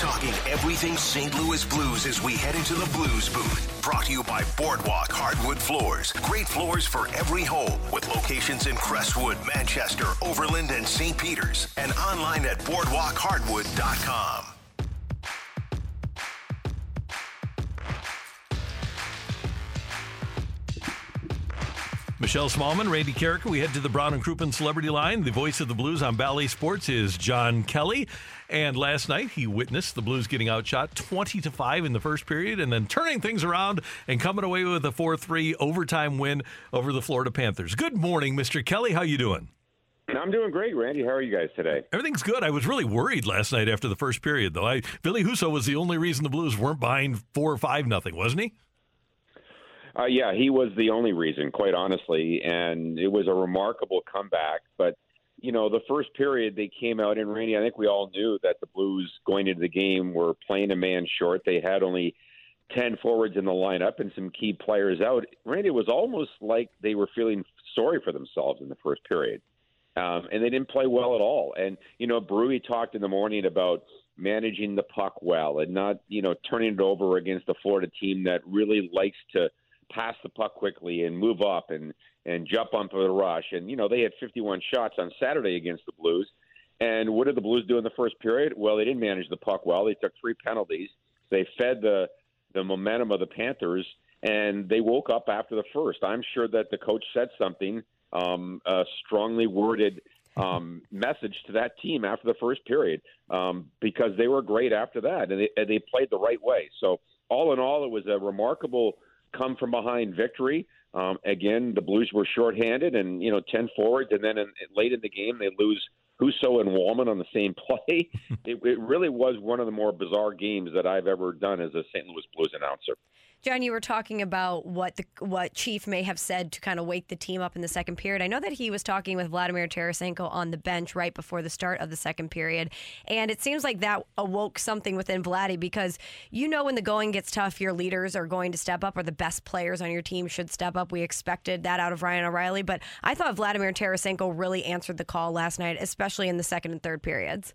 Talking everything St. Louis Blues as we head into the Blues booth. Brought to you by Boardwalk Hardwood Floors. Great floors for every home with locations in Crestwood, Manchester, Overland, and St. Peters. And online at boardwalkhardwood.com. Michelle Smallman, Randy Karraker. We head to the Brown and Crouppen Celebrity Line. The voice of the Blues on Bally Sports is John Kelly. And last night he witnessed the Blues getting outshot 20 to 5 in the first period and then turning things around and coming away with a 4-3 overtime win over the Florida Panthers. Good morning, Mr. Kelly. How are you doing? I'm doing great, Randy. How are you guys today? Everything's good. I was really worried last night after the first period, though. I Ville Husso was the only reason the Blues weren't behind four or five nothing, wasn't he? Uh, yeah, he was the only reason, quite honestly, and it was a remarkable comeback. But you know, the first period they came out, in Randy, I think we all knew that the Blues going into the game were playing a man short. They had only ten forwards in the lineup and some key players out. Randy, was almost like they were feeling sorry for themselves in the first period, um, and they didn't play well at all. And you know, Brewy talked in the morning about managing the puck well and not, you know, turning it over against a Florida team that really likes to pass the puck quickly and move up and and jump on for the rush. And you know they had 51 shots on Saturday against the Blues. And what did the Blues do in the first period? Well, they didn't manage the puck well. They took three penalties. They fed the the momentum of the Panthers, and they woke up after the first. I'm sure that the coach said something, um, a strongly worded um, message to that team after the first period, um, because they were great after that, and they, and they played the right way. So all in all, it was a remarkable come from behind victory. Um, again, the Blues were shorthanded and, you know, 10 forwards, and then in, late in the game, they lose Husso and Walman on the same play. it, it really was one of the more bizarre games that I've ever done as a St. Louis Blues announcer. John, you were talking about what the what Chief may have said to kind of wake the team up in the second period. I know that he was talking with Vladimir Tarasenko on the bench right before the start of the second period, and it seems like that awoke something within Vladdy because you know when the going gets tough, your leaders are going to step up, or the best players on your team should step up. We expected that out of Ryan O'Reilly, but I thought Vladimir Tarasenko really answered the call last night, especially in the second and third periods.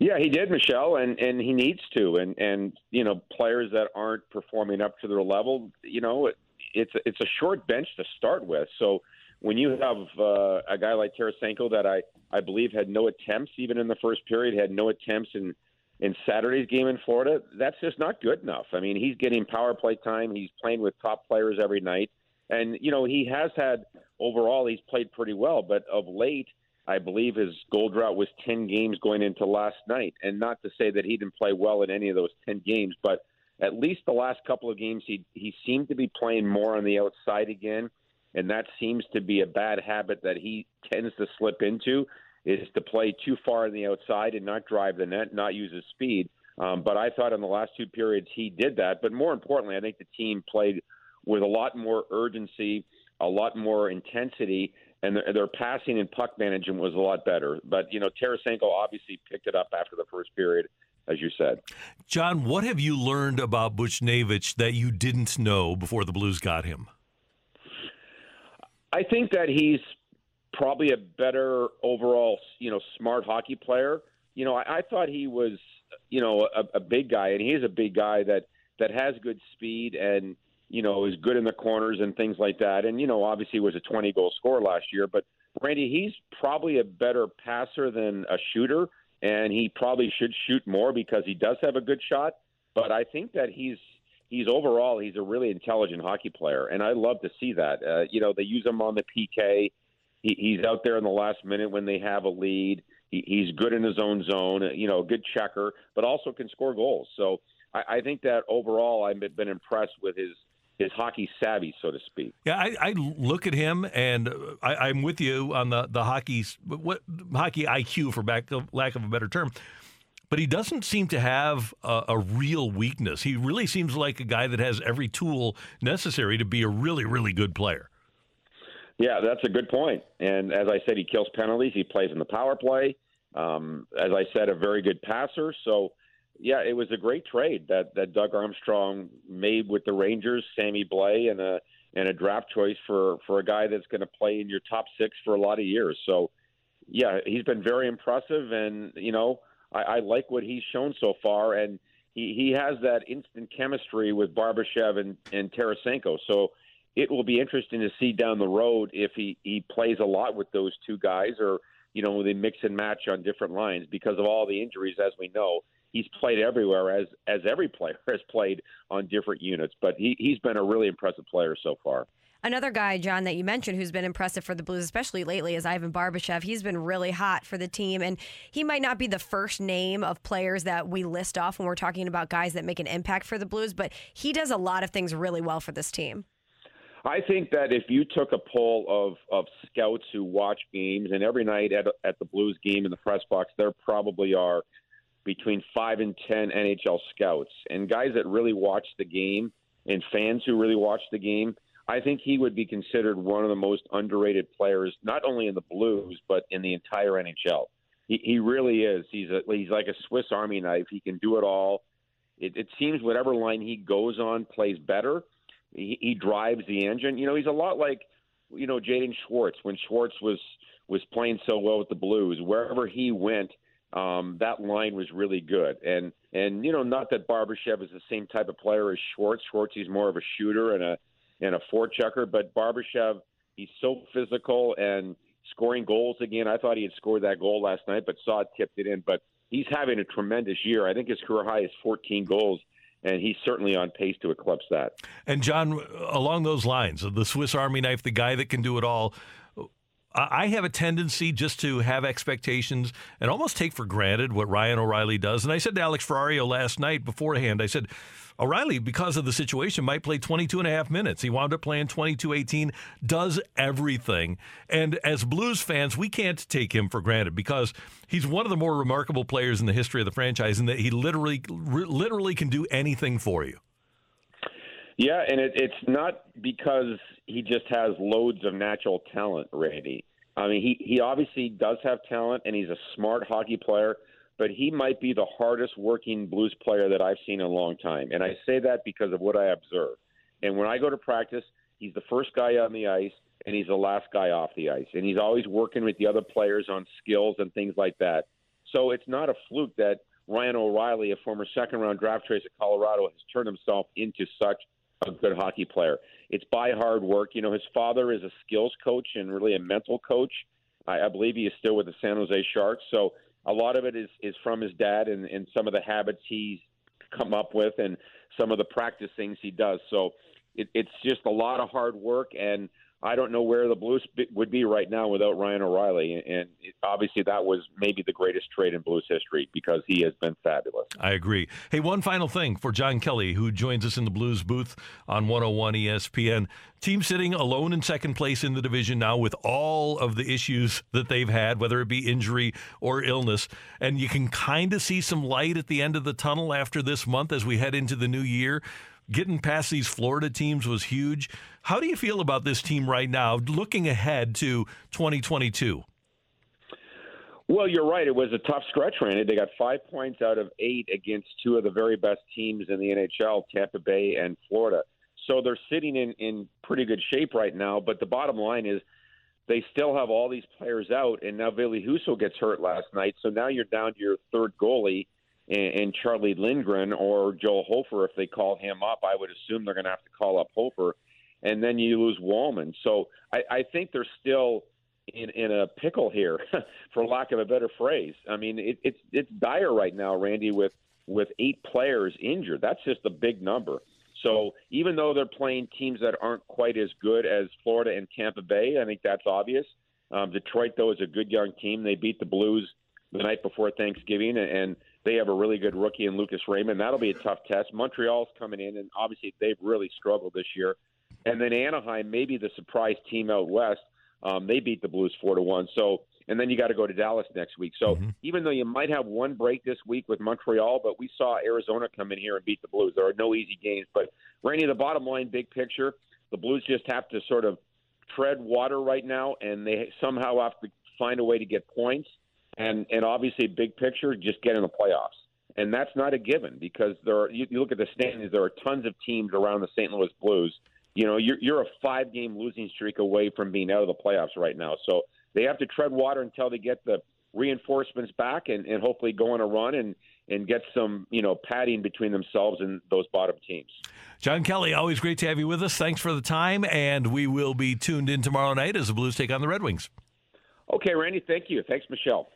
Yeah, he did, Michelle, and and he needs to. And and you know, players that aren't performing up to their level, you know, it, it's it's a short bench to start with. So when you have uh, a guy like Tarasenko that I I believe had no attempts even in the first period, had no attempts in in Saturday's game in Florida, that's just not good enough. I mean, he's getting power play time. He's playing with top players every night, and you know he has had overall he's played pretty well, but of late I believe his goal drought was 10 games going into last night. And not to say that he didn't play well in any of those 10 games, but at least the last couple of games, he, he seemed to be playing more on the outside again. And that seems to be a bad habit that he tends to slip into is to play too far on the outside and not drive the net, not use his speed. Um, but I thought in the last two periods he did that. But more importantly, I think the team played with a lot more urgency, a lot more intensity, and their, their passing and puck management was a lot better. But you know, Tarasenko obviously picked it up after the first period, as you said. John, what have you learned about Buchnevich that you didn't know before the Blues got him? I think that he's probably a better overall, you know, smart hockey player. You know, I, I thought he was, you know, a, a big guy, and he is a big guy that that has good speed and you know, is good in the corners and things like that. And, you know, obviously was a 20 goal scorer last year. But, Randy, he's probably a better passer than a shooter, and he probably should shoot more because he does have a good shot. But I think that he's he's overall he's a really intelligent hockey player, and I love to see that. Uh, you know, they use him on the PK. He, he's out there in the last minute when they have a lead. He, he's good in his own zone. You know, a good checker, but also can score goals. So I, I think that overall I've been impressed with his his hockey savvy, so to speak. Yeah, I, I look at him, and I, am with you on the the hockey what hockey IQ for back lack of a better term. But he doesn't seem to have a, a, real weakness. He really seems like a guy that has every tool necessary to be a really, really good player. Yeah, that's a good point. And as I said, he kills penalties. He plays in the power play. Um, as I said, a very good passer. So, yeah, it was a great trade that that Doug Armstrong made with the Rangers, Sammy Blais, and a and a draft choice for for a guy that's going to play in your top six for a lot of years. So, yeah, he's been very impressive, and you know, I, I like what he's shown so far, and he he has that instant chemistry with Barbashev and and Tarasenko. So it will be interesting to see down the road if he he plays a lot with those two guys, or you know, they mix and match on different lines because of all the injuries, as we know. He's played everywhere, as as every player has played on different units. But he he's been a really impressive player so far. Another guy, John, that you mentioned who's been impressive for the Blues, especially lately, is Ivan Barbashev. He's been really hot for the team, and he might not be the first name of players that we list off when we're talking about guys that make an impact for the Blues, but he does a lot of things really well for this team. I think that if you took a poll of, of scouts who watch games, and every night at, at the Blues game in the press box, there probably are between five and ten NHL scouts and guys that really watch the game and fans who really watch the game I think he would be considered one of the most underrated players, not only in the Blues but in the entire NHL. He, he really is. He's a, he's like a Swiss Army knife. He can do it all. It, it seems whatever line he goes on plays better. He, he drives the engine. You know, he's a lot like you know Jaden Schwartz when Schwartz was was playing so well with the Blues. Wherever he went, um, that line was really good. And and you know, not that Barbashev is the same type of player as Schwartz. Schwartz he's more of a shooter and a and a forechecker. But Barbashev, he's so physical and scoring goals again. I thought he had scored that goal last night, but Saad tipped it in. But he's having a tremendous year. I think his career high is 14 goals and he's certainly on pace to eclipse that. And John, along those lines, the Swiss Army knife, the guy that can do it all. I have a tendency just to have expectations and almost take for granted what Ryan O'Reilly does. And I said to Alex Ferrario last night beforehand, I said, O'Reilly, because of the situation, might play 22 and a half minutes. He wound up playing 22 18, does everything. And as Blues fans, we can't take him for granted because he's one of the more remarkable players in the history of the franchise and that he literally, literally can do anything for you. Yeah, and it, it's not because he just has loads of natural talent, Randy. I mean, he, he obviously does have talent, and he's a smart hockey player but he might be the hardest working blues player that I've seen in a long time. And I say that because of what I observe. And when I go to practice, he's the first guy on the ice and he's the last guy off the ice. And he's always working with the other players on skills and things like that. So it's not a fluke that Ryan O'Reilly, a former second round draft choice at Colorado, has turned himself into such a good hockey player. It's by hard work. You know, his father is a skills coach and really a mental coach. I, I believe he is still with the San Jose Sharks. So a lot of it is is from his dad and, and some of the habits he's come up with and some of the practice things he does. So it, it's just a lot of hard work and I don't know where the Blues would be right now without Ryan O'Reilly, and obviously that was maybe the greatest trade in Blues history because he has been fabulous. I agree. Hey, one final thing for John Kelly, who joins us in the Blues booth on 101 ESPN. Team sitting alone in second place in the division now with all of the issues that they've had, whether it be injury or illness, and you can kind of see some light at the end of the tunnel after this month as we head into the new year getting past these Florida teams was huge. How do you feel about this team right now, looking ahead to 2022? Well, you're right. It was a tough stretch, Randy. They got five points out of eight against two of the very best teams in the NHL, Tampa Bay and Florida. So they're sitting in, in pretty good shape right now. But the bottom line is they still have all these players out, and now Ville Husso gets hurt last night. So now you're down to your third goalie and, and Charlie Lindgren or Joel Hofer, if they call him up, I would assume they're going to have to call up Hofer, and then you lose Walman. So I, I think they're still in in a pickle here, for lack of a better phrase. I mean, it, it's it's dire right now, Randy, with with eight players injured. That's just a big number. So even though they're playing teams that aren't quite as good as Florida and Tampa Bay, I think that's obvious. Um, Detroit, though, is a good young team. They beat the Blues the night before Thanksgiving, and they have a really good rookie in Lucas Raymond. That'll be a tough test. Montreal's coming in, and obviously they've really struggled this year. And then Anaheim, maybe the surprise team out west. Um, they beat the Blues four to one. So, and then you got to go to Dallas next week. So, mm-hmm. even though you might have one break this week with Montreal, but we saw Arizona come in here and beat the Blues. There are no easy games. But Randy, the bottom line, big picture, the Blues just have to sort of tread water right now, and they somehow have to find a way to get points and and obviously big picture, just get in the playoffs. And that's not a given because there are. You, you look at the standings. There are tons of teams around the St. Louis Blues. You know, you're you're a five game losing streak away from being out of the playoffs right now. So they have to tread water until they get the reinforcements back and, and hopefully go on a run and and get some you know padding between themselves and those bottom teams. John Kelly, always great to have you with us. Thanks for the time, and we will be tuned in tomorrow night as the Blues take on the Red Wings. Okay, Randy, thank you. Thanks, Michelle.